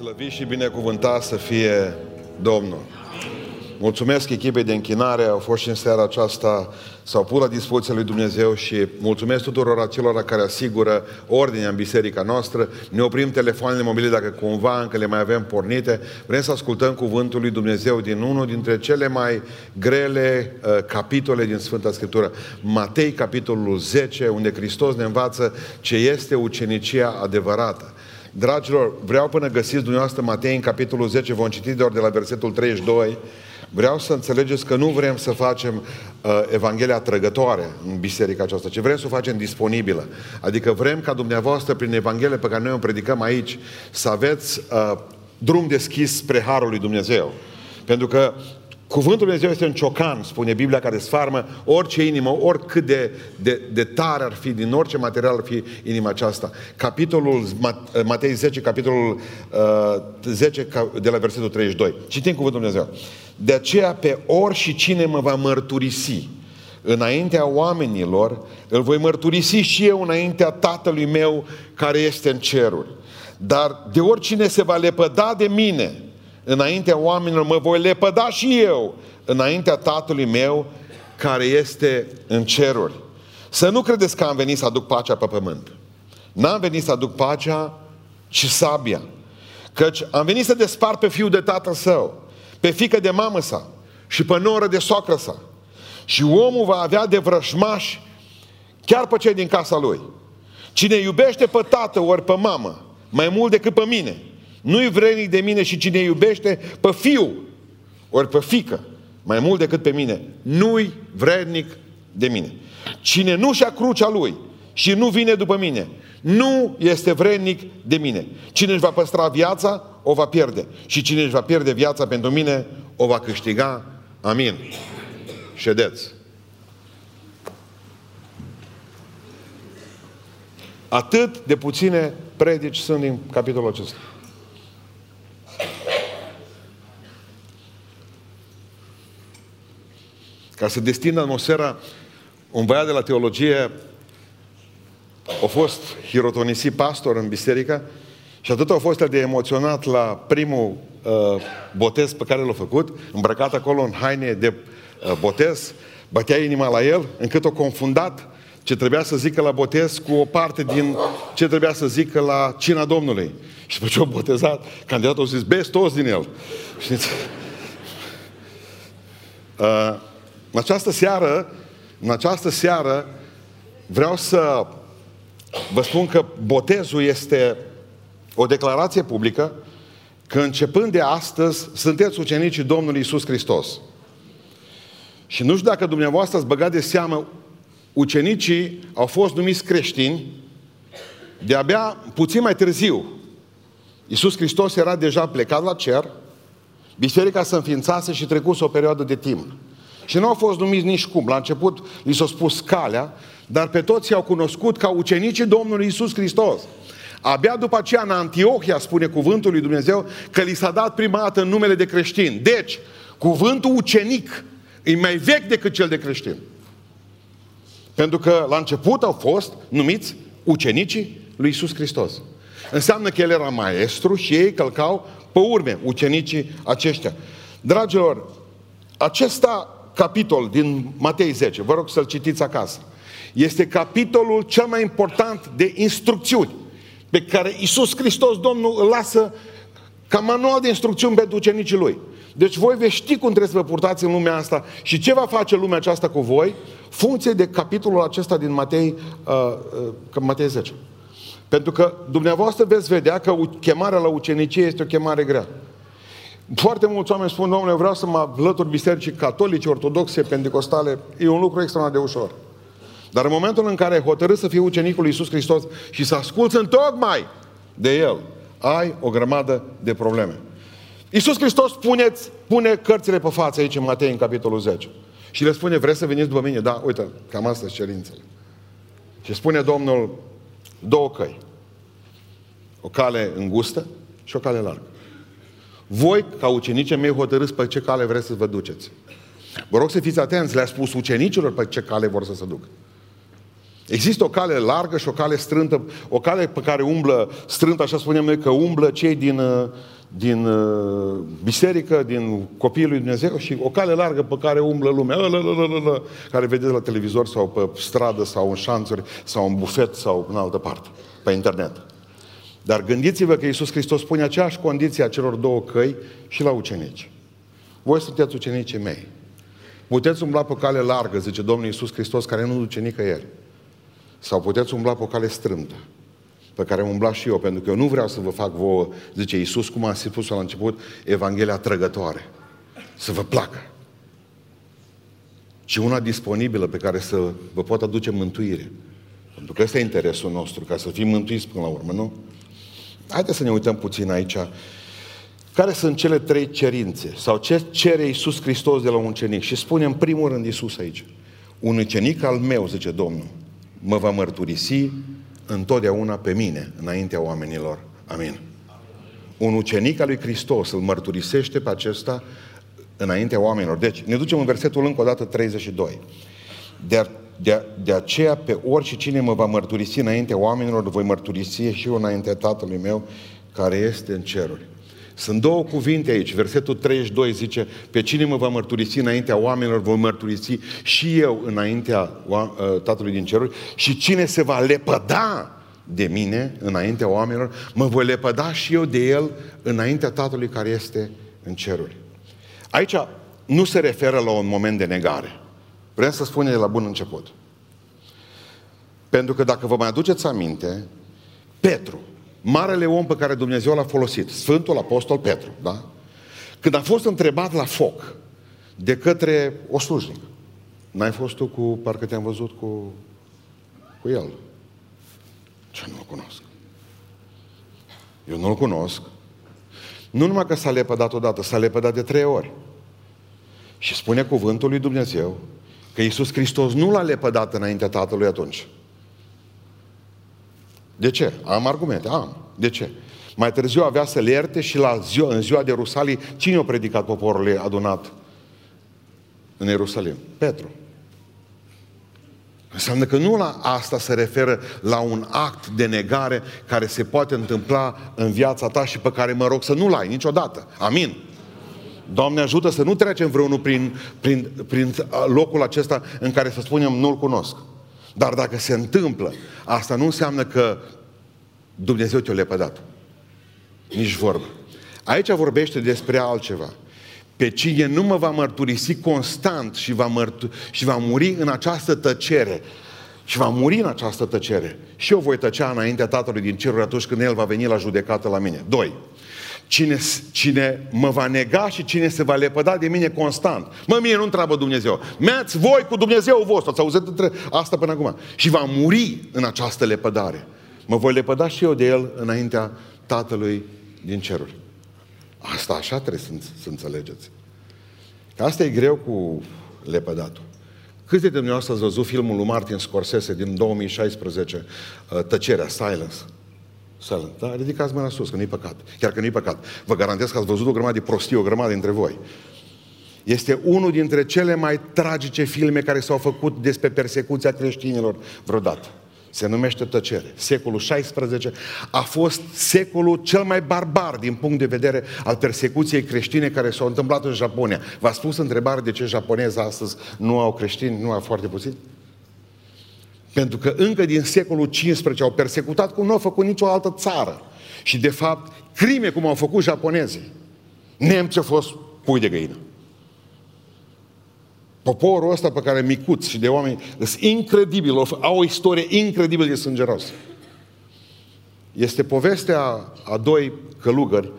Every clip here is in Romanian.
Slăvit și binecuvântat să fie Domnul. Mulțumesc echipei de închinare, au fost și în seara aceasta, s-au pus la dispoziția lui Dumnezeu și mulțumesc tuturor acelor care asigură ordinea în biserica noastră. Ne oprim telefoanele mobile dacă cumva încă le mai avem pornite. Vrem să ascultăm cuvântul lui Dumnezeu din unul dintre cele mai grele uh, capitole din Sfânta Scriptură. Matei, capitolul 10, unde Hristos ne învață ce este ucenicia adevărată. Dragilor, vreau până găsiți dumneavoastră Matei în capitolul 10, vom citi doar de la versetul 32, vreau să înțelegeți că nu vrem să facem uh, Evanghelia trăgătoare în biserica aceasta, ci vrem să o facem disponibilă. Adică vrem ca dumneavoastră, prin Evanghelie pe care noi o predicăm aici, să aveți uh, drum deschis spre Harul lui Dumnezeu. Pentru că Cuvântul Lui Dumnezeu este un ciocan, spune Biblia, care sfarmă orice inimă, oricât de, de, de tare ar fi, din orice material ar fi inima aceasta. Capitolul Matei 10, capitolul uh, 10, de la versetul 32. Citim Cuvântul Lui Dumnezeu. De aceea pe ori și cine mă va mărturisi înaintea oamenilor, îl voi mărturisi și eu înaintea Tatălui meu care este în ceruri. Dar de oricine se va lepăda de mine, înaintea oamenilor, mă voi lepăda și eu înaintea Tatălui meu care este în ceruri. Să nu credeți că am venit să aduc pacea pe pământ. N-am venit să aduc pacea, ci sabia. Căci am venit să despart pe fiul de tatăl său, pe fică de mamă sa și pe noră de socră sa. Și omul va avea de vrășmași chiar pe cei din casa lui. Cine iubește pe tată ori pe mamă mai mult decât pe mine, nu-i vrednic de mine și cine iubește pe fiu ori pe fică mai mult decât pe mine, nu-i vrednic de mine. Cine nu și-a crucea lui și nu vine după mine, nu este vrednic de mine. Cine își va păstra viața, o va pierde. Și cine își va pierde viața pentru mine, o va câștiga. Amin. Ședeți. Atât de puține predici sunt din capitolul acesta. Ca să destindă atmosfera, un băiat de la teologie a fost hirotonisit pastor în biserică și atât a fost de emoționat la primul uh, botez pe care l-a făcut, îmbrăcat acolo în haine de uh, botez, bătea inima la el, încât o confundat ce trebuia să zică la botez cu o parte din ce trebuia să zică la cina Domnului. Și după ce a botezat, candidatul a zis, bezi toți din el. Știți? Uh, în această seară, în această seară, vreau să vă spun că botezul este o declarație publică că începând de astăzi sunteți ucenicii Domnului Isus Hristos. Și nu știu dacă dumneavoastră ați băgat de seamă, ucenicii au fost numiți creștini de-abia puțin mai târziu. Iisus Hristos era deja plecat la cer, biserica se înființase și trecuse o perioadă de timp. Și nu au fost numiți nici cum. La început li s-a spus calea, dar pe toți i-au cunoscut ca ucenicii Domnului Isus Hristos. Abia după aceea în Antiohia spune cuvântul lui Dumnezeu că li s-a dat prima dată numele de creștin. Deci, cuvântul ucenic e mai vechi decât cel de creștin. Pentru că la început au fost numiți ucenicii lui Isus Hristos. Înseamnă că el era maestru și ei călcau pe urme ucenicii aceștia. Dragilor, acesta capitol din Matei 10, vă rog să-l citiți acasă, este capitolul cel mai important de instrucțiuni pe care Isus Hristos Domnul îl lasă ca manual de instrucțiuni pentru ucenicii lui. Deci voi veți ști cum trebuie să vă purtați în lumea asta și ce va face lumea aceasta cu voi, funcție de capitolul acesta din Matei, uh, uh, Matei 10. Pentru că dumneavoastră veți vedea că chemarea la ucenicie este o chemare grea. Foarte mulți oameni spun, domnule, vreau să mă alătur bisericii catolice, ortodoxe, pentecostale. E un lucru extraordinar de ușor. Dar în momentul în care ai hotărât să fii ucenicul lui Iisus Hristos și să asculți în tocmai de El, ai o grămadă de probleme. Iisus Hristos pune, pune cărțile pe față aici în Matei, în capitolul 10. Și le spune, vreți să veniți după mine? Da, uite, cam astea sunt cerințele. Și spune Domnul două căi. O cale îngustă și o cale largă. Voi, ca ucenicii mei, hotărâți pe ce cale vreți să vă duceți. Vă rog să fiți atenți, le-a spus ucenicilor pe ce cale vor să se ducă. Există o cale largă și o cale strântă, o cale pe care umblă strântă, așa spunem noi, că umblă cei din, uh, din uh, biserică, din copiii lui Dumnezeu și o cale largă pe care umblă lumea, ăla, ăla, ăla, ăla, care vedeți la televizor sau pe stradă sau în șanțuri sau în bufet sau în altă parte, pe internet. Dar gândiți-vă că Iisus Hristos spune aceeași condiție a celor două căi și la ucenici. Voi sunteți ucenicii mei. Puteți umbla pe o cale largă, zice Domnul Iisus Hristos, care nu duce nicăieri. Sau puteți umbla pe o cale strâmtă, pe care am umblat și eu, pentru că eu nu vreau să vă fac vouă, zice Iisus, cum a spus la început, Evanghelia trăgătoare. Să vă placă. Și una disponibilă pe care să vă pot aduce mântuire. Pentru că ăsta e interesul nostru, ca să fim mântuiți până la urmă, nu? Haideți să ne uităm puțin aici. Care sunt cele trei cerințe? Sau ce cere Iisus Hristos de la un ucenic? Și spune în primul rând Iisus aici. Un ucenic al meu, zice Domnul, mă va mărturisi întotdeauna pe mine, înaintea oamenilor. Amin. Un ucenic al lui Hristos îl mărturisește pe acesta înaintea oamenilor. Deci, ne ducem în versetul încă o dată 32. De, de, de aceea, pe orice cine mă va mărturisi înaintea oamenilor, voi mărturisi și eu înaintea Tatălui meu care este în ceruri. Sunt două cuvinte aici. Versetul 32 zice, pe cine mă va mărturisi înaintea oamenilor, voi mărturisi și eu înaintea ă, Tatălui din ceruri și cine se va lepăda de mine înaintea oamenilor, mă voi lepăda și eu de el înaintea Tatălui care este în ceruri. Aici nu se referă la un moment de negare. Vrem să spunem de la bun început. Pentru că dacă vă mai aduceți aminte, Petru, marele om pe care Dumnezeu l-a folosit, Sfântul Apostol Petru, da? Când a fost întrebat la foc de către o slujnică, n-ai fost tu cu, parcă te-am văzut cu, cu el. Ce nu-l cunosc? Eu nu-l cunosc. Nu numai că s-a lepădat odată, s-a lepădat de trei ori. Și spune cuvântul lui Dumnezeu că Iisus Hristos nu l-a lepădat înaintea Tatălui atunci. De ce? Am argumente. Am. De ce? Mai târziu avea să le ierte și la ziua, în ziua de Rusalii, cine a predicat poporului adunat în Ierusalim? Petru. Înseamnă că nu la asta se referă la un act de negare care se poate întâmpla în viața ta și pe care mă rog să nu-l ai niciodată. Amin. Doamne ajută să nu trecem vreunul prin, prin, prin locul acesta în care să spunem nu-L cunosc. Dar dacă se întâmplă, asta nu înseamnă că Dumnezeu te-a lepădat. Nici vorbă. Aici vorbește despre altceva. Pe cine nu mă va mărturisi constant și va, mărtu- și va muri în această tăcere, și va muri în această tăcere, și eu voi tăcea înaintea Tatălui din ceruri atunci când El va veni la judecată la mine. Doi. Cine, cine mă va nega și cine se va lepăda de mine constant. Mă, mie nu întreabă Dumnezeu. Meați voi cu Dumnezeu vostru. Ați auzit între asta până acum. Și va muri în această lepădare. Mă voi lepăda și eu de el înaintea Tatălui din ceruri. Asta așa trebuie să, să înțelegeți. Că asta e greu cu lepădatul. Câți de dumneavoastră ați văzut filmul lui Martin Scorsese din 2016, uh, Tăcerea, Silence? Silent. Da? Ridicați mâna sus, că nu-i păcat. Chiar că nu-i păcat. Vă garantez că ați văzut o grămadă de prostii, o grămadă dintre voi. Este unul dintre cele mai tragice filme care s-au făcut despre persecuția creștinilor vreodată. Se numește Tăcere. Secolul XVI a fost secolul cel mai barbar din punct de vedere al persecuției creștine care s-au întâmplat în Japonia. V-a spus întrebare de ce japonezi astăzi nu au creștini, nu au foarte puțin? Pentru că încă din secolul XV au persecutat cum nu au făcut nicio altă țară. Și de fapt, crime cum au făcut japonezii. Nemții au fost pui de găină. Poporul ăsta pe care micuți și de oameni sunt incredibil, au o istorie incredibil de sângeros. Este povestea a doi călugări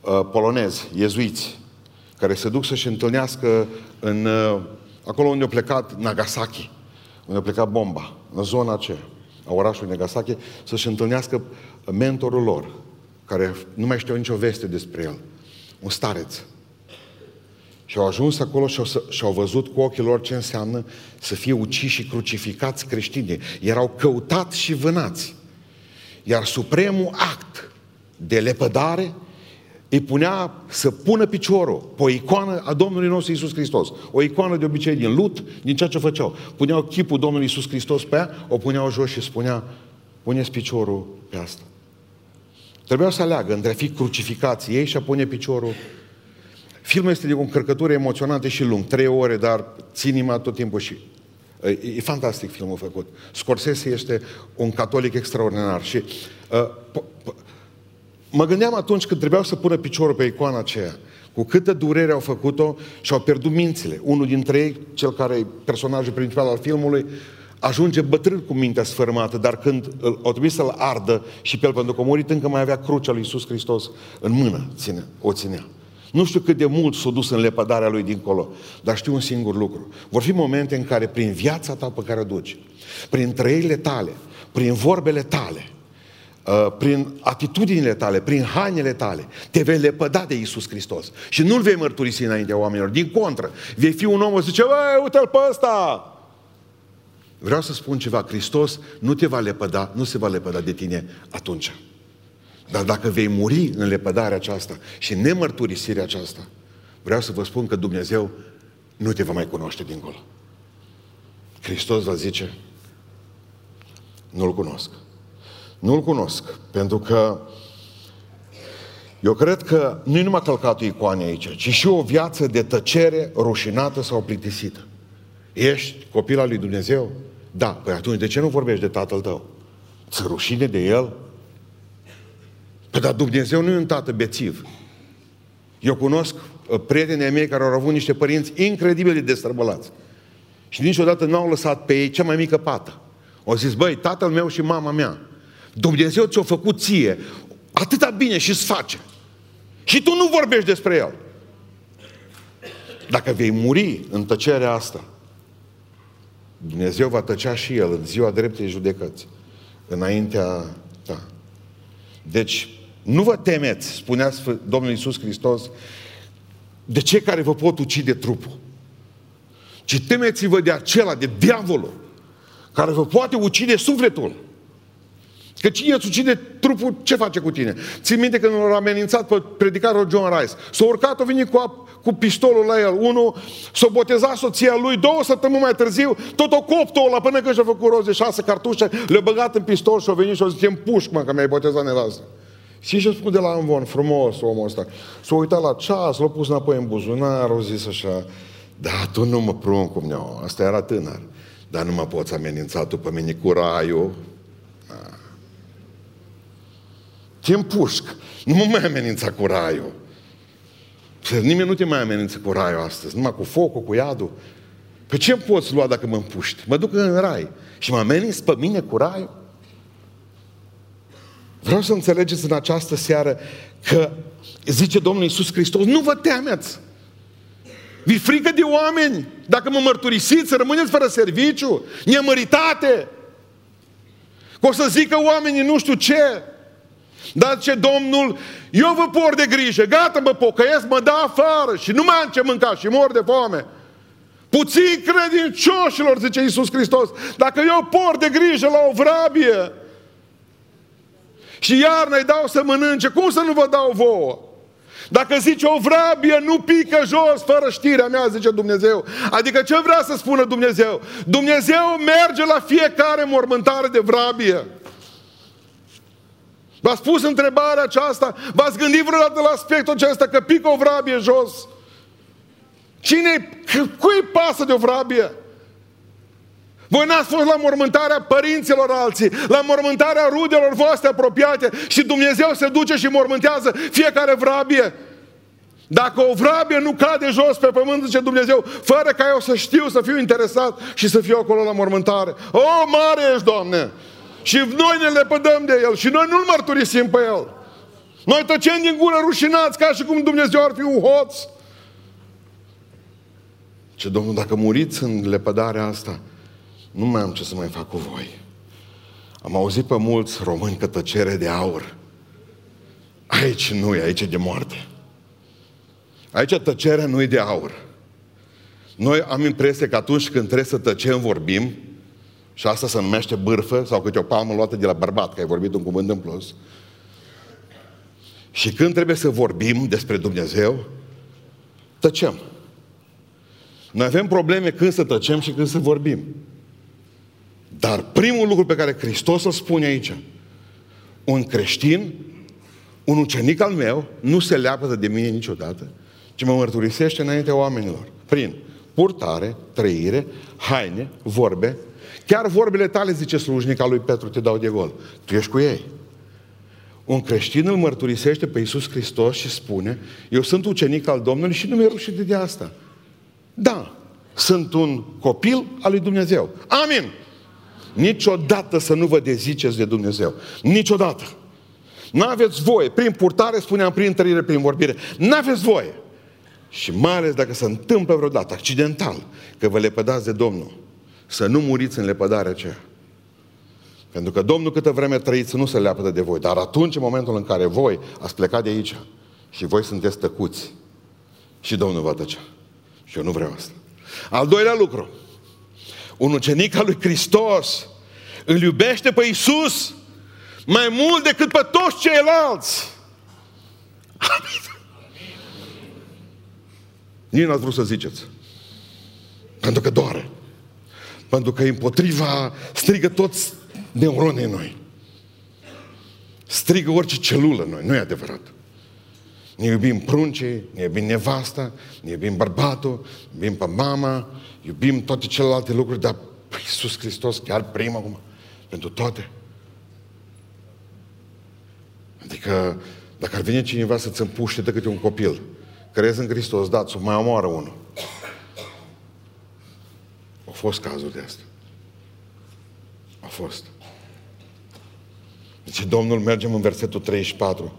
uh, polonezi, iezuiți, care se duc să-și întâlnească în, uh, acolo unde a plecat Nagasaki, unde a plecat bomba în zona aceea, a orașului Nagasaki, să-și întâlnească mentorul lor, care nu mai știu nicio veste despre el, un stareț. Și au ajuns acolo și au, și au văzut cu ochii lor ce înseamnă să fie uciși și crucificați creștini. Erau căutați și vânați. Iar supremul act de lepădare îi punea să pună piciorul pe o icoană a Domnului nostru Isus Hristos. O icoană de obicei din lut, din ceea ce făceau. Puneau chipul Domnului Isus Hristos pe ea, o puneau jos și spunea, puneți piciorul pe asta. Trebuia să aleagă între a fi crucificați ei și a pune piciorul. Filmul este de o încărcătură emoționantă și lung, trei ore, dar țin inima tot timpul și E, e fantastic filmul făcut. Scorsese este un catolic extraordinar și uh, p- p- mă gândeam atunci când trebuiau să pună piciorul pe icoana aceea, cu câtă durere au făcut-o și au pierdut mințile. Unul dintre ei, cel care e personajul principal al filmului, ajunge bătrân cu mintea sfărmată, dar când o trebuie să-l ardă și pe el, pentru că a murit, încă mai avea crucea lui Iisus Hristos în mână, ține, o ținea. Nu știu cât de mult s-a dus în lepădarea lui dincolo, dar știu un singur lucru. Vor fi momente în care prin viața ta pe care o duci, prin trăirile tale, prin vorbele tale, uh, prin atitudinile tale, prin hainele tale, te vei lepăda de Isus Hristos. Și nu-L vei mărturisi înaintea oamenilor. Din contră, vei fi un om o zice, uite-l pe ăsta! Vreau să spun ceva, Hristos nu te va lepăda, nu se va lepăda de tine atunci. Dar dacă vei muri în lepădarea aceasta și în nemărturisirea aceasta, vreau să vă spun că Dumnezeu nu te va mai cunoaște dincolo. Hristos va zice, nu-L cunosc. Nu-L cunosc, pentru că eu cred că nu-i numai călcatul icoane aici, ci și o viață de tăcere rușinată sau plictisită. Ești copil al lui Dumnezeu? Da. Păi atunci de ce nu vorbești de tatăl tău? Ți rușine de el? Păi dar Dumnezeu nu e un tată bețiv. Eu cunosc uh, prietenii mei care au avut niște părinți incredibil de destrăbălați. Și niciodată n-au lăsat pe ei cea mai mică pată. Au zis, băi, tatăl meu și mama mea, Dumnezeu ți-a făcut ție atâta bine și îți face. Și tu nu vorbești despre el. Dacă vei muri în tăcerea asta, Dumnezeu va tăcea și El în ziua dreptei judecăți, înaintea ta. Deci, nu vă temeți, spunea Domnul Iisus Hristos, de cei care vă pot ucide trupul. Ci temeți-vă de acela, de diavolul, care vă poate ucide sufletul. Că cine îți ucide trupul, ce face cu tine? Țin minte când l-a amenințat pe predicarul John Rice. S-a urcat, a venit cu, ap- cu pistolul la el. Unul s-a botezat soția lui, două săptămâni mai târziu, tot o coptă la până când și-a făcut roze șase cartușe, le-a băgat în pistol și a venit și a zis, îmi pușc, mă, că mi-ai botezat nevastă. Și și spune de la învon, frumos omul ăsta. S-a uitat la ceas, l-a pus înapoi în buzunar, a zis așa, da, tu nu mă prun cum ne Asta era tânăr. Dar nu mă poți amenința tu pe mine cu raiul. Te împușc. Nu mă mai amenința cu raiul. Nimeni nu te mai amenință cu raiul astăzi, numai cu focul, cu iadul. Pe ce îmi poți lua dacă mă împuști? Mă duc în rai și mă ameninți pe mine cu raiul? Vreau să înțelegeți în această seară că zice Domnul Iisus Hristos, nu vă temeți. Vi frică de oameni? Dacă mă mărturisiți, rămâneți fără serviciu, nemăritate. Că o să zică oamenii nu știu ce. Dar ce Domnul, eu vă por de grijă, gata mă pocăiesc, mă dă afară și nu mai am ce mânca și mor de foame. Puțin credincioșilor, zice Iisus Hristos, dacă eu por de grijă la o vrabie și iarna îi dau să mănânce, cum să nu vă dau vouă? Dacă zice o vrabie nu pică jos fără știrea mea, zice Dumnezeu. Adică ce vrea să spună Dumnezeu? Dumnezeu merge la fiecare mormântare de vrabie. V-ați pus întrebarea aceasta? V-ați gândit vreodată la aspectul acesta că pică o vrabie jos? Cine, cui pasă de o vrabie? Voi n-ați fost la mormântarea părinților alții, la mormântarea rudelor voastre apropiate și Dumnezeu se duce și mormântează fiecare vrabie. Dacă o vrabie nu cade jos pe pământ, zice Dumnezeu, fără ca eu să știu, să fiu interesat și să fiu acolo la mormântare. O, mare ești, Doamne! Și noi ne lepădăm de El și noi nu-L mărturisim pe El. Noi tăcem din gură rușinați ca și cum Dumnezeu ar fi un hoț. Ce Domnul, dacă muriți în lepădarea asta, nu mai am ce să mai fac cu voi. Am auzit pe mulți români că tăcere de aur. Aici nu e, aici e de moarte. Aici tăcerea nu e de aur. Noi am impresia că atunci când trebuie să tăcem, vorbim, și asta se numește bârfă sau câte o palmă luată de la bărbat, că ai vorbit un cuvânt în plus. Și când trebuie să vorbim despre Dumnezeu, tăcem. Noi avem probleme când să tăcem și când să vorbim. Dar primul lucru pe care Hristos îl spune aici, un creștin, un ucenic al meu, nu se leapă de mine niciodată, ci mă mărturisește înaintea oamenilor. Prin purtare, trăire, haine, vorbe. Chiar vorbele tale, zice slujnica lui Petru, te dau de gol. Tu ești cu ei. Un creștin îl mărturisește pe Iisus Hristos și spune, eu sunt ucenic al Domnului și nu mi-e rușine de asta. Da, sunt un copil al lui Dumnezeu. Amin! Niciodată să nu vă deziceți de Dumnezeu. Niciodată. Nu aveți voie. Prin purtare, spuneam, prin trăire, prin vorbire. Nu aveți voie. Și mai ales dacă se întâmplă vreodată, accidental, că vă lepădați de Domnul, să nu muriți în lepădarea aceea. Pentru că Domnul câtă vreme trăiți nu se leapădă de voi. Dar atunci, în momentul în care voi ați plecat de aici și voi sunteți tăcuți, și Domnul va tăcea. Și eu nu vreau asta. Al doilea lucru. Un ucenic al lui Hristos îl iubește pe Iisus mai mult decât pe toți ceilalți. Amin. Nici n-ați vrut să ziceți. Pentru că doare. Pentru că împotriva strigă toți neuronii noi. Strigă orice celulă noi. Nu e adevărat. Ne iubim pruncii, ne iubim nevasta, ne iubim bărbatul, ne iubim pe mama, iubim toate celelalte lucruri, dar Iisus Hristos chiar prim acum, pentru toate. Adică, dacă ar veni cineva să-ți împuște de câte un copil, crezi în Hristos, dați mai omoară unul. Au fost cazuri de asta. Au fost. Deci Domnul, mergem în versetul 34,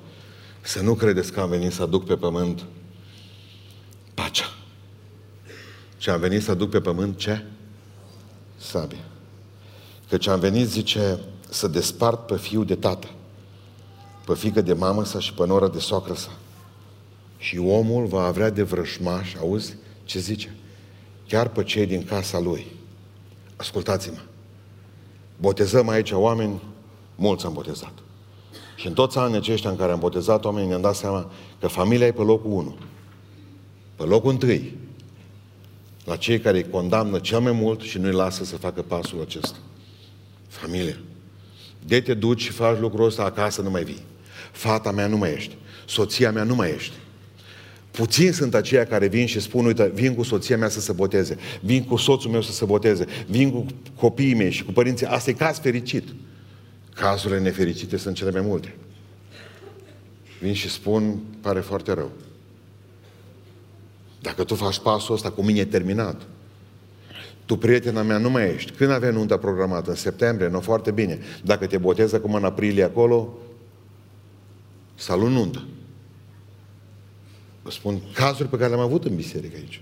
să nu credeți că am venit să aduc pe pământ pacea. Ce am venit să aduc pe pământ ce? Sabie. Căci am venit, zice, să despart pe fiul de tată, pe fică de mamă sa și pe noră de soacră sa. Și omul va avea de vrășmaș, auzi ce zice? Chiar pe cei din casa lui. Ascultați-mă. Botezăm aici oameni, mulți am botezat. Și în toți anii aceștia în care am botezat oamenii, ne-am dat seama că familia e pe locul 1. Pe locul 1. La cei care îi condamnă cel mai mult și nu-i lasă să facă pasul acesta. Familia. De te duci și faci lucrul ăsta acasă, nu mai vii. Fata mea nu mai ești. Soția mea nu mai ești. Puțini sunt aceia care vin și spun, uite, vin cu soția mea să se boteze, vin cu soțul meu să se boteze, vin cu copiii mei și cu părinții. Asta e caz fericit. Cazurile nefericite sunt cele mai multe. Vin și spun, pare foarte rău. Dacă tu faci pasul ăsta, cu mine e terminat. Tu, prietena mea, nu mai ești. Când avea nunta programată? În septembrie? Nu, foarte bine. Dacă te botezi acum în aprilie acolo, salut nuntă. Vă spun cazuri pe care le-am avut în biserică aici.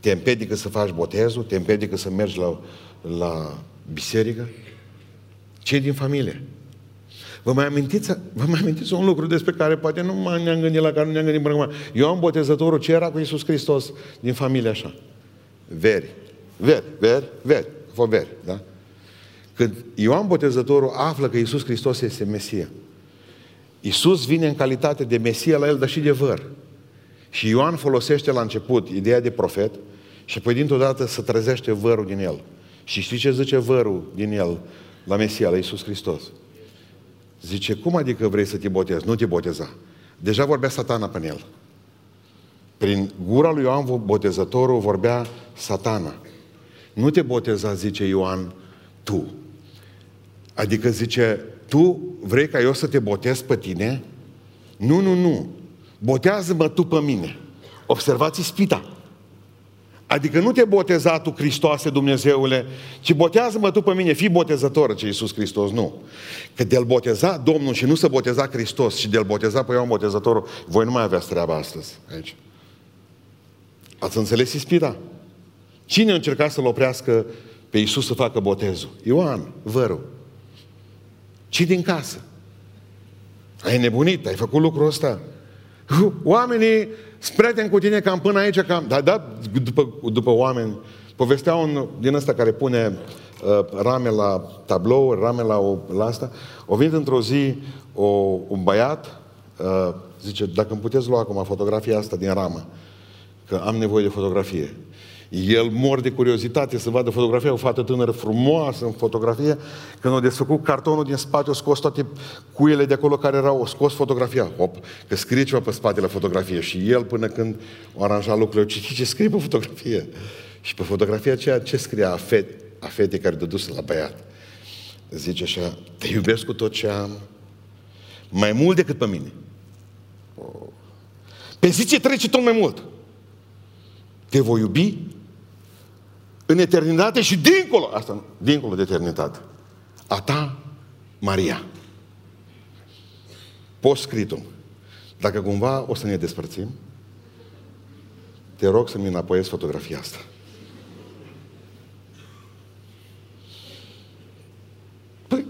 Te împedică să faci botezul, te împedică să mergi la, la biserică. Cei din familie. Vă mai, amintiți, vă mai amintiți un lucru despre care poate nu ne-am gândit la care nu ne-am gândit până acum. Eu am botezătorul, ce era cu Iisus Hristos din familie așa? Veri. Veri, veri, veri. A fost veri, da? Când Ioan Botezătorul află că Iisus Hristos este Mesia, Iisus vine în calitate de Mesia la el, dar și de văr. Și Ioan folosește la început ideea de profet și apoi dintr-o dată se trezește vărul din el. Și știi ce zice vărul din el la Mesia, la Iisus Hristos? Zice, cum adică vrei să te botezi? Nu te boteza. Deja vorbea satana pe el. Prin gura lui Ioan Botezătorul vorbea satana. Nu te boteza, zice Ioan, tu. Adică zice, tu vrei ca eu să te botez pe tine? Nu, nu, nu. Botează-mă tu pe mine. Observați spita. Adică nu te boteza tu, Hristoase, Dumnezeule, ci botează-mă tu pe mine, fii botezător, ce Iisus Hristos, nu. Că de-l boteza Domnul și nu să boteza Hristos și de-l boteza pe Ioan Botezătorul, voi nu mai aveați treaba astăzi aici. Ați înțeles ispita? Cine a încercat să-l oprească pe Iisus să facă botezul? Ioan, vărul. Ci din casă. Ai nebunit, ai făcut lucrul ăsta. Oamenii sunt cu tine cam până aici, cam... Da, da, după, după oameni. Povestea un din ăsta care pune uh, rame la tablou, rame la, o, la asta. O venit într-o zi o, un băiat uh, zice, dacă îmi puteți lua acum fotografia asta din ramă, că am nevoie de fotografie. El mor de curiozitate să vadă fotografia, o fată tânără frumoasă în fotografie. Când au desfăcut cartonul din spate, au scos toate cuiele de acolo care erau, au scos fotografia. Hop, că scrie ceva pe spatele fotografie. Și el, până când o aranja lucrurile, ce, ce scrie pe fotografie? Și pe fotografia aceea, ce scria a, fet, a fetei care dăduse la băiat? Zice așa, te iubesc cu tot ce am, mai mult decât pe mine. Pe zi ce trece tot mai mult. Te voi iubi în eternitate și dincolo, asta, dincolo de eternitate. A ta, Maria. Post-scritum. Dacă cumva o să ne despărțim, te rog să-mi înapoiezi fotografia asta. Păi,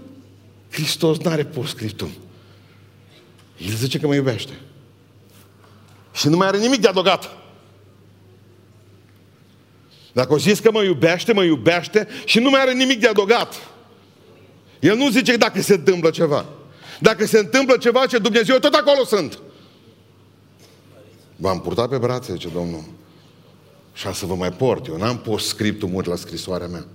Hristos nu are post-scriptum. El zice că mă iubește. Și nu mai are nimic de adăugat. Dacă o zis că mă iubește, mă iubește și nu mai are nimic de adăugat. El nu zice dacă se întâmplă ceva. Dacă se întâmplă ceva, ce Dumnezeu, tot acolo sunt. V-am purtat pe brațe, zice Domnul. Și am să vă mai port. Eu n-am pus scriptul mult la scrisoarea mea.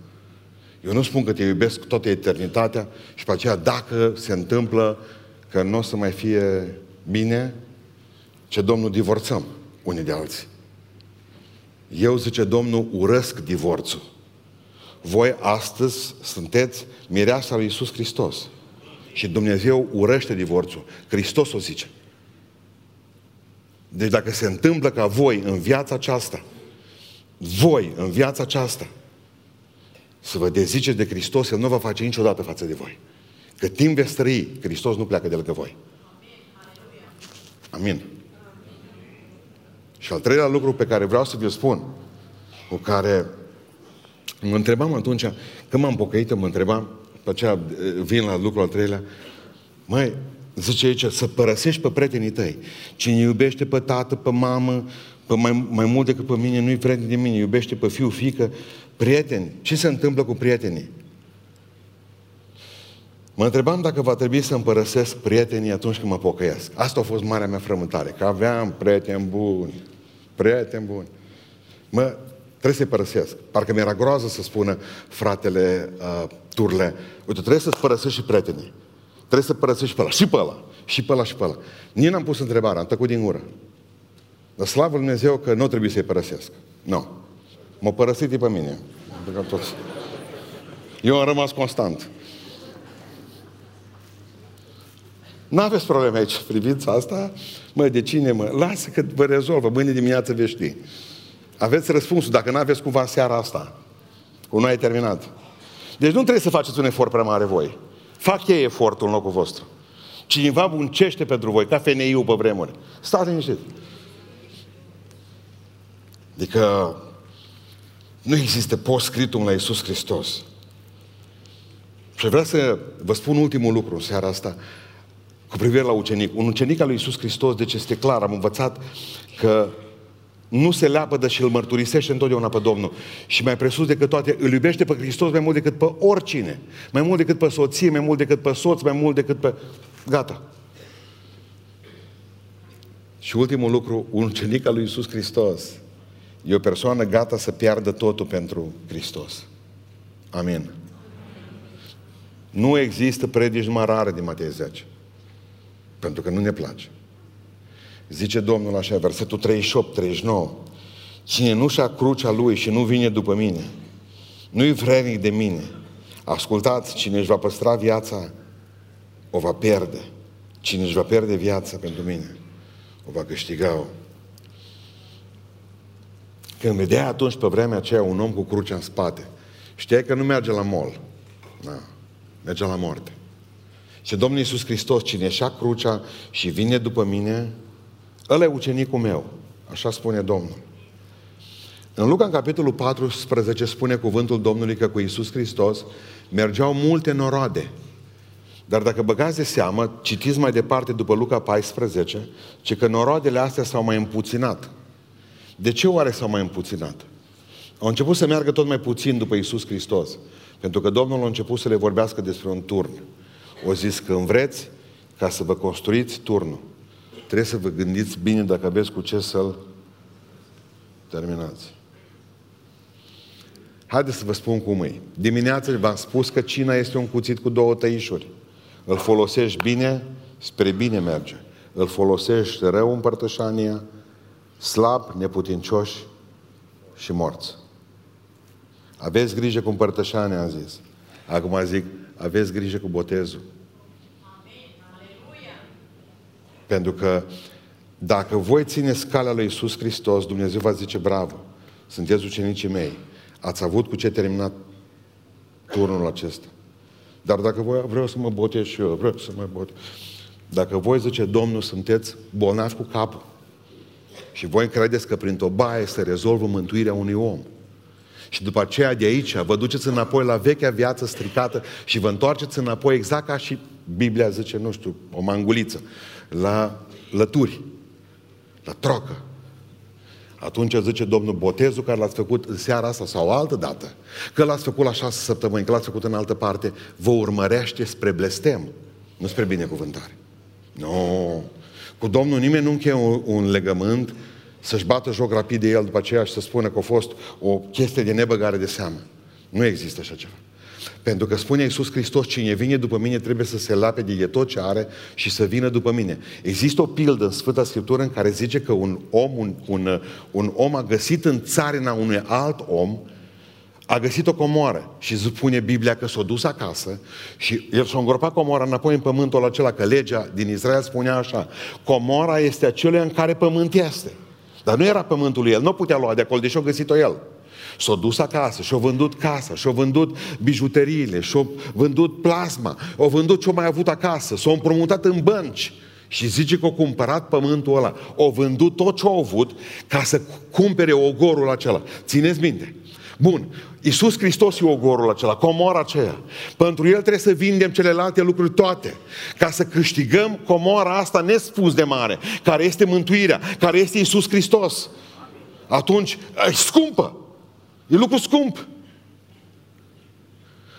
Eu nu spun că te iubesc toată eternitatea și pe aceea dacă se întâmplă că nu o să mai fie bine, ce Domnul divorțăm unii de alții. Eu, zice Domnul, urăsc divorțul. Voi astăzi sunteți mireasa lui Iisus Hristos. Și Dumnezeu urăște divorțul. Hristos o zice. Deci dacă se întâmplă ca voi în viața aceasta, voi în viața aceasta, să vă deziceți de Hristos, El nu va face niciodată față de voi. Cât timp veți trăi, Hristos nu pleacă de lângă voi. Amin. Și al treilea lucru pe care vreau să vi-l spun, cu care mă întrebam atunci, când m-am pocăit, mă întrebam, pe aceea vin la lucrul al treilea, mai zice aici, să părăsești pe prietenii tăi. Cine iubește pe tată, pe mamă, pe mai, mai mult decât pe mine, nu-i prieten de mine, iubește pe fiu, fică, prieteni. Ce se întâmplă cu prietenii? Mă întrebam dacă va trebui să împărăsesc prietenii atunci când mă pocăiesc. Asta a fost marea mea frământare, că aveam prieteni buni, prieteni buni. Mă, trebuie să-i părăsesc. Parcă mi-era groază să spună fratele uh, Turle, uite, trebuie să-ți părăsești și prietenii. Trebuie să părăsești pe ăla, și pe ăla, și pe ăla, și pe ăla. Nici n-am pus întrebarea, am tăcut din gură. Dar slavă Lui Dumnezeu că nu trebuie să-i părăsesc. Nu. M-a părăsit pe mine. Toți. Eu am rămas constant. Nu aveți probleme aici, priviți asta? Mă, de cine mă? Lasă că vă rezolvă, mâine dimineață veți ști. Aveți răspunsul, dacă nu aveți cumva seara asta. Cu noi e terminat. Deci nu trebuie să faceți un efort prea mare voi. Fac ei efortul în locul vostru. Cineva muncește pentru voi, ca FNI-ul pe vremuri. Stați liniștit. Adică nu există post-scriptum la Iisus Hristos. Și vreau să vă spun ultimul lucru în seara asta cu privire la ucenic. Un ucenic al lui Iisus Hristos, deci este clar, am învățat că nu se leapădă și îl mărturisește întotdeauna pe Domnul. Și mai presus decât toate, îl iubește pe Hristos mai mult decât pe oricine. Mai mult decât pe soție, mai mult decât pe soț, mai mult decât pe... Gata. Și ultimul lucru, un ucenic al lui Iisus Hristos e o persoană gata să piardă totul pentru Hristos. Amin. Nu există predici mai rare din Matei 10. Pentru că nu ne place. Zice Domnul așa, versetul 38, 39. Cine nu și-a crucea lui și nu vine după mine, nu-i vrednic de mine. Ascultați, cine își va păstra viața, o va pierde. Cine își va pierde viața pentru mine, o va câștiga-o. Când vedea atunci pe vremea aceea un om cu crucea în spate, știai că nu merge la mol. Da. Merge la moarte. Și Domnul Iisus Hristos, cine așa crucea și vine după mine, ăla e ucenicul meu. Așa spune Domnul. În Luca, în capitolul 14, spune cuvântul Domnului că cu Iisus Hristos mergeau multe noroade. Dar dacă băgați de seamă, citiți mai departe după Luca 14, ce că noroadele astea s-au mai împuținat. De ce oare s-au mai împuținat? Au început să meargă tot mai puțin după Iisus Hristos. Pentru că Domnul a început să le vorbească despre un turn. O zis că vreți ca să vă construiți turnul. trebuie să vă gândiți bine dacă aveți cu ce să-l terminați. Haideți să vă spun cum e. Dimineața v-am spus că cina este un cuțit cu două tăișuri. Îl folosești bine, spre bine merge. Îl folosești rău în părtășania, slab, neputincioși și morți. Aveți grijă cu împărtășania, am zis. Acum zic, aveți grijă cu botezul. Pentru că dacă voi țineți calea lui Iisus Hristos, Dumnezeu va zice, bravo, sunteți ucenicii mei, ați avut cu ce termina turnul acesta. Dar dacă voi, vreau să mă botez și eu, vreau să mă botez. Dacă voi, zice Domnul, sunteți bolnavi cu capul și voi credeți că prin o baie se rezolvă mântuirea unui om, și după aceea de aici vă duceți înapoi la vechea viață stricată și vă întoarceți înapoi exact ca și Biblia zice, nu știu, o manguliță, la lături, la trocă. Atunci zice Domnul, botezul care l-ați făcut în seara asta sau altă dată, că l-ați făcut la șase săptămâni, că l-ați făcut în altă parte, vă urmărește spre blestem, nu spre binecuvântare. Nu. Cu Domnul nimeni nu încheie un, un legământ să-și bată joc rapid de el după aceea și să spună că a fost o chestie de nebăgare de seamă. Nu există așa ceva. Pentru că spune Iisus Hristos, cine vine după mine trebuie să se lape de tot ce are și să vină după mine. Există o pildă în Sfânta Scriptură în care zice că un om, un, un, un om a găsit în țarina unui alt om a găsit o comoară și spune Biblia că s-a dus acasă și el și-a îngropat comoara înapoi în pământul acela, că legea din Israel spunea așa, comora este acelea în care pământ este. Dar nu era pământul lui el, nu putea lua de acolo, deși a găsit-o el. S-a dus acasă și-a vândut casa, și-a vândut bijuteriile, și-a vândut plasma, a vândut ce-a mai avut acasă, s-a împrumutat în bănci. Și zice că a cumpărat pământul ăla, a vândut tot ce a avut ca să cumpere ogorul acela. Țineți minte. Bun, Iisus Hristos e ogorul acela, comora aceea. Pentru El trebuie să vindem celelalte lucruri toate, ca să câștigăm comora asta nespus de mare, care este mântuirea, care este Iisus Hristos. Atunci, e scumpă. E lucru scump.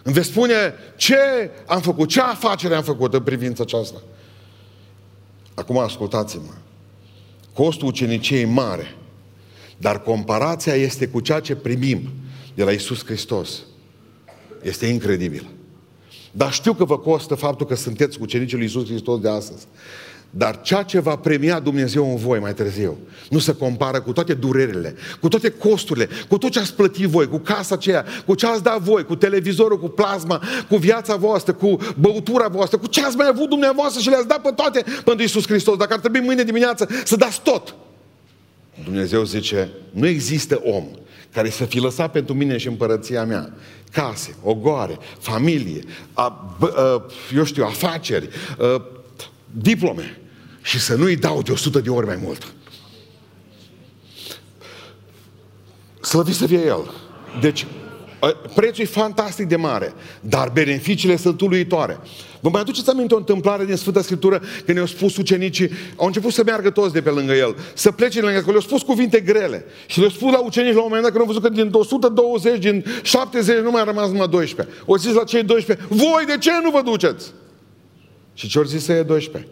Îmi veți spune ce am făcut, ce afacere am făcut în privința aceasta. Acum ascultați-mă. Costul uceniciei mare, dar comparația este cu ceea ce primim de la Isus Hristos. Este incredibil. Dar știu că vă costă faptul că sunteți cu cenicii lui Isus Hristos de astăzi. Dar ceea ce va premia Dumnezeu în voi mai târziu, nu se compară cu toate durerile, cu toate costurile, cu tot ce ați plătit voi, cu casa aceea, cu ce ați dat voi, cu televizorul, cu plasma, cu viața voastră, cu băutura voastră, cu ce ați mai avut dumneavoastră și le-ați dat pe toate pentru Isus Hristos. Dacă ar trebui mâine dimineață să dați tot. Dumnezeu zice, nu există om care să fi lăsat pentru mine și împărăția mea case, ogoare, familie, a, b, a, eu știu, afaceri, a, diplome și să nu-i dau de 100 de ori mai mult. Slăvit să fie El. Deci, prețul e fantastic de mare, dar beneficiile sunt uluitoare. Vă mai aduceți aminte o întâmplare din Sfânta Scriptură când ne-au spus ucenicii, au început să meargă toți de pe lângă el, să plece lângă el, le-au spus cuvinte grele. Și le-au spus la ucenici la un moment dat când au văzut că din 120, din 70 nu mai a rămas numai 12. O zis la cei 12, voi de ce nu vă duceți? Și ce au zis să e 12?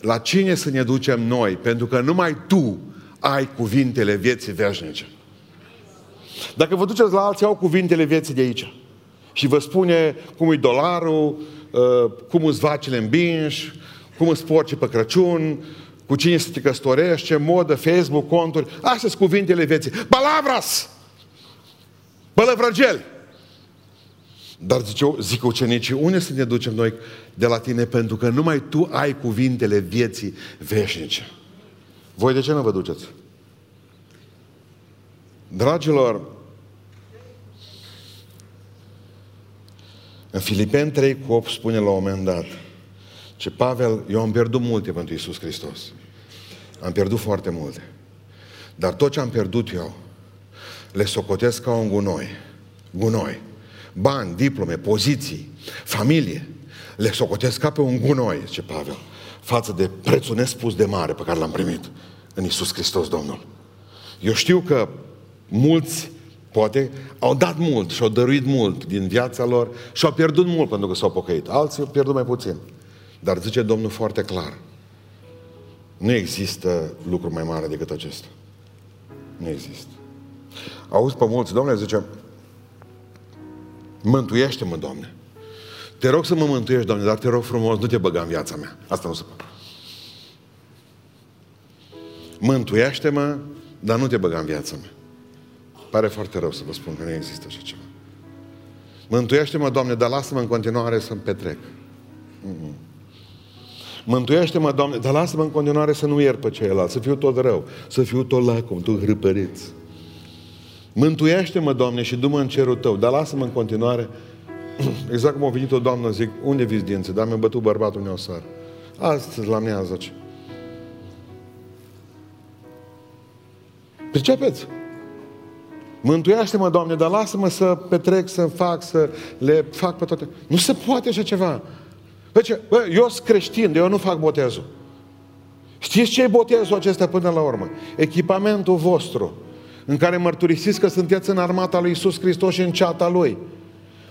La cine să ne ducem noi? Pentru că numai tu ai cuvintele vieții veșnice. Dacă vă duceți la alții, au cuvintele vieții de aici. Și vă spune cum e dolarul, uh, cum îți vacile îmbinși, cum îți porci pe Crăciun, cu cine să te căsătorești, ce modă, Facebook, conturi. Astea sunt cuvintele vieții. Palavras! Bălăvrăgeli! Dar zice, zic ucenicii, unde să ne ducem noi de la tine? Pentru că numai tu ai cuvintele vieții veșnice. Voi de ce nu vă duceți? Dragilor, în Filipen 3 cu 8 spune la un moment dat ce Pavel, eu am pierdut multe pentru Isus Hristos. Am pierdut foarte multe. Dar tot ce am pierdut eu, le socotesc ca un gunoi. Gunoi. Bani, diplome, poziții, familie. Le socotesc ca pe un gunoi, ce Pavel, față de prețul nespus de mare pe care l-am primit în Isus Hristos Domnul. Eu știu că mulți Poate au dat mult și au dăruit mult din viața lor și au pierdut mult pentru că s-au pocăit. Alții au pierdut mai puțin. Dar zice Domnul foarte clar, Nu există lucru mai mare decât acesta. Nu există. Auzi pe mulți, Domnule, zice, mântuiește-mă, Doamne. Te rog să mă mântuiești, Doamne, dar te rog frumos, nu te băga în viața mea. Asta nu se poate. Mântuiește-mă, dar nu te băga în viața mea. Pare foarte rău să vă spun că nu există așa ceva. Mântuiește-mă, Doamne, dar lasă-mă în continuare să-mi petrec. Mm-mm. Mântuiește-mă, Doamne, dar lasă-mă în continuare să nu iert pe ceilalți, să fiu tot rău, să fiu tot lacom, tot hrăpăreț. Mântuiește-mă, Doamne, și du-mă în cerul Tău, dar lasă-mă în continuare Exact cum a venit o doamnă, zic, unde viți dinții? Dar mi-a bătut bărbatul meu seară. Astăzi la miază ce. Pricepeți? Mântuiește-mă, Doamne, dar lasă-mă să petrec, să fac, să le fac pe toate. Nu se poate așa ceva. Bă, ce? Bă, eu sunt creștin, eu nu fac botezul. Știți ce e botezul acesta până la urmă? Echipamentul vostru în care mărturisiți că sunteți în armata lui Isus Hristos și în ceata Lui.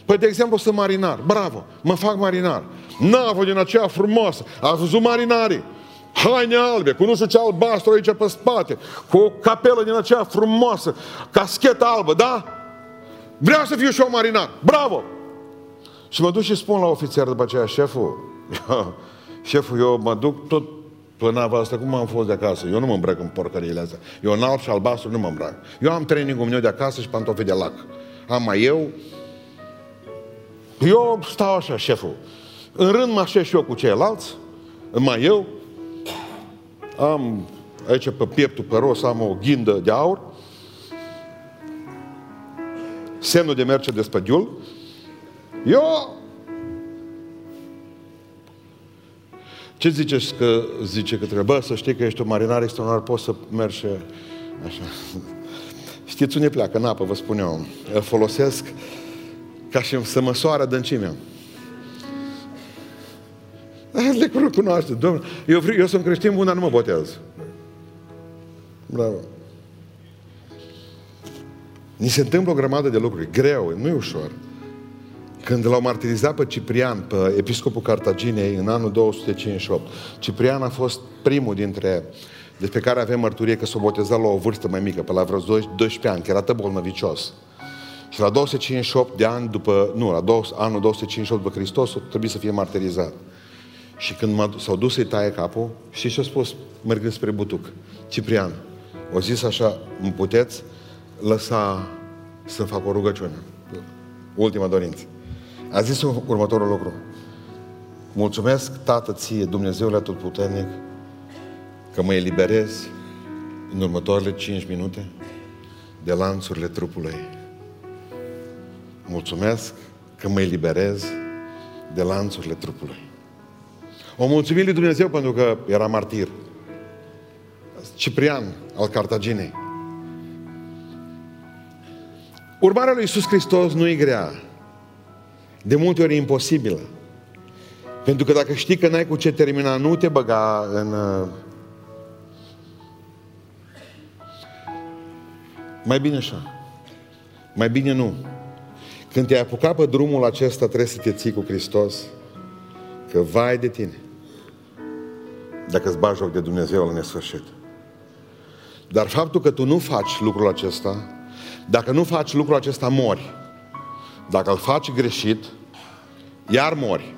Păi, de exemplu, sunt marinar. Bravo, mă fac marinar. Navă din aceea frumoasă. A văzut marinarii. Haine albe, cu nu știu ce albastru aici pe spate, cu o capelă din aceea frumoasă, caschetă albă, da? Vreau să fiu și eu marinar. Bravo! Și mă duc și spun la ofițer după aceea, șeful, șeful, eu mă duc tot pe nava asta, cum am fost de acasă? Eu nu mă îmbrac în porcăriile astea. Eu în alb și albastru nu mă îmbrac. Eu am training meu de acasă și pantofi de lac. Am mai eu, eu stau așa, șeful. În rând mă așez și eu cu ceilalți, mai eu. Am aici pe pieptul pe ros am o ghindă de aur. Semnul de merce de spădiul. Eu Ce ziceți că zice că trebuie? Bă, să știi că ești un marinar extraordinar, poți să mergi așa. Știți unde pleacă în apă, vă spun eu. Îl folosesc ca și să măsoară adâncimea. Le cunoaște. Domnule, eu, eu sunt creștin bun, dar nu mă botez. Bravo. Ni se întâmplă o grămadă de lucruri. Greu, nu e ușor. Când l-au martirizat pe Ciprian, pe episcopul Cartaginei, în anul 258, Ciprian a fost primul dintre despre care avem mărturie că s-a botezat la o vârstă mai mică, pe la vreo 12 ani, că era bolnăvicios. Și la 258 de ani după, nu, la 2, anul 258 după Hristos, trebuie să fie martirizat. Și când s-au dus să-i taie capul, și ce a spus, mergând spre Butuc? Ciprian, o zis așa, îmi puteți lăsa să fac o rugăciune. Ultima dorință. A zis următorul lucru. Mulțumesc, Tată, ție, Dumnezeule Atotputernic, că mă eliberez în următoarele 5 minute de lanțurile trupului Mulțumesc că mă eliberez de lanțurile trupului. O mulțumim lui Dumnezeu pentru că era martir. Ciprian al Cartaginei. Urmarea lui Iisus Hristos nu e grea. De multe ori e imposibilă. Pentru că dacă știi că n-ai cu ce termina, nu te băga în... Uh, mai bine așa. Mai bine nu. Când te-ai apucat pe drumul acesta, trebuie să te ții cu Hristos. Că vai de tine. Dacă îți bagi joc de Dumnezeu la nesfârșit. Dar faptul că tu nu faci lucrul acesta, dacă nu faci lucrul acesta, mori. Dacă îl faci greșit, iar mori.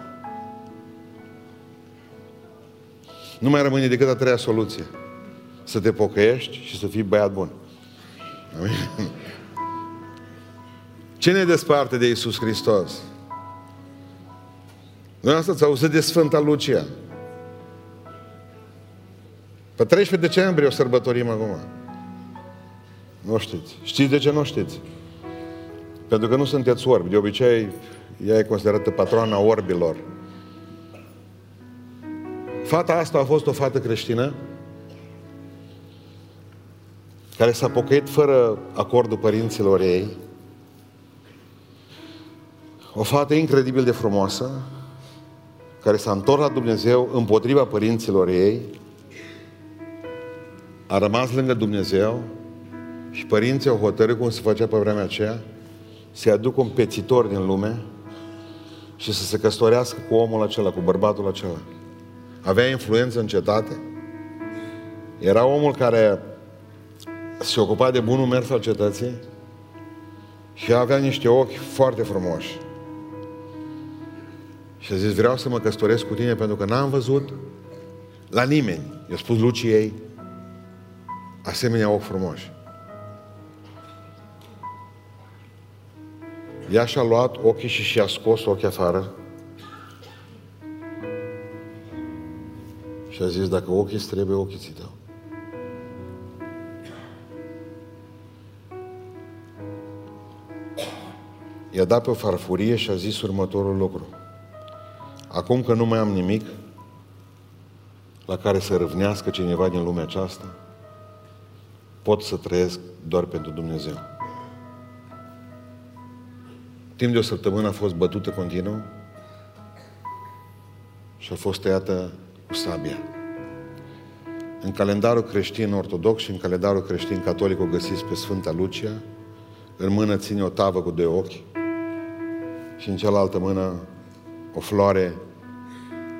Nu mai rămâne decât a treia soluție. Să te pocăiești și să fii băiat bun. Amin? Ce ne desparte de Isus Hristos? Noi asta ți auzit de Sfânta Lucia. Pe 13 decembrie o sărbătorim acum. Nu știți. Știți de ce nu știți? Pentru că nu sunteți orbi. De obicei, ea e considerată patroana orbilor. Fata asta a fost o fată creștină care s-a pocăit fără acordul părinților ei o fată incredibil de frumoasă, care s-a întors la Dumnezeu împotriva părinților ei, a rămas lângă Dumnezeu și părinții au hotărât cum se făcea pe vremea aceea, să-i aduc un pețitor din lume și să se căsătorească cu omul acela, cu bărbatul acela. Avea influență în cetate Era omul care se ocupa de bunul mers al cetății și avea niște ochi foarte frumoși. Și a zis, vreau să mă căsătoresc cu tine pentru că n-am văzut la nimeni, i-a spus Luciei, asemenea ochi frumoși. Ea și-a luat ochii și și-a scos ochii afară și a zis, dacă ochii îți trebuie, ochii ți dau. I-a dat pe o farfurie și a zis următorul lucru. Acum că nu mai am nimic la care să râvnească cineva din lumea aceasta, pot să trăiesc doar pentru Dumnezeu. Timp de o săptămână a fost bătută continuu și a fost tăiată cu sabia. În calendarul creștin ortodox și în calendarul creștin catolic o găsiți pe Sfânta Lucia, în mână ține o tavă cu doi ochi și în cealaltă mână o floare,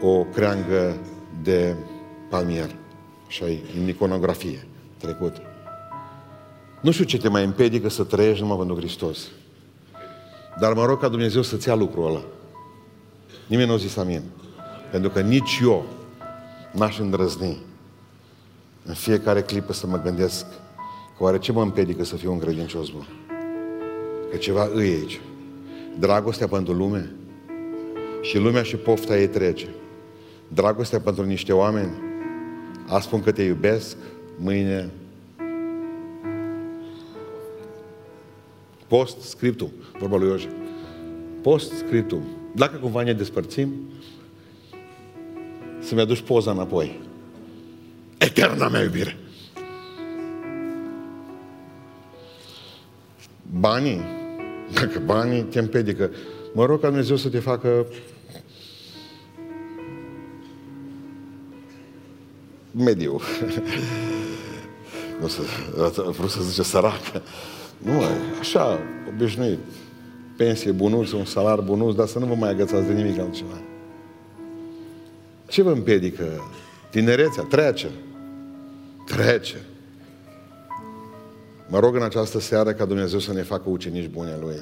o creangă de palmier. Așa e în iconografie trecut. Nu știu ce te mai împedică să trăiești numai pentru Hristos. Dar mă rog ca Dumnezeu să-ți ia lucrul ăla. Nimeni nu a zis amin. Pentru că nici eu n-aș îndrăzni în fiecare clipă să mă gândesc că oare ce mă împedică să fiu un credincios bun? Că ceva îi aici. Dragostea pentru lume și lumea și pofta ei trece. Dragostea pentru niște oameni a spun că te iubesc, mâine Post scriptum, vorba lui Ioje. Post scriptum. Dacă cumva ne despărțim, să-mi aduci poza înapoi. Eterna mea iubire. Banii, dacă banii te împedică, mă rog ca Dumnezeu să te facă mediu. nu să, vreau să zice săracă. Nu, așa, obișnuit. Pensie bunuț, un salar bunuț, dar să nu vă mai agățați de nimic altceva. Ce vă împedică? Tinerețea trece. Trece. Mă rog în această seară ca Dumnezeu să ne facă ucenici bune Lui.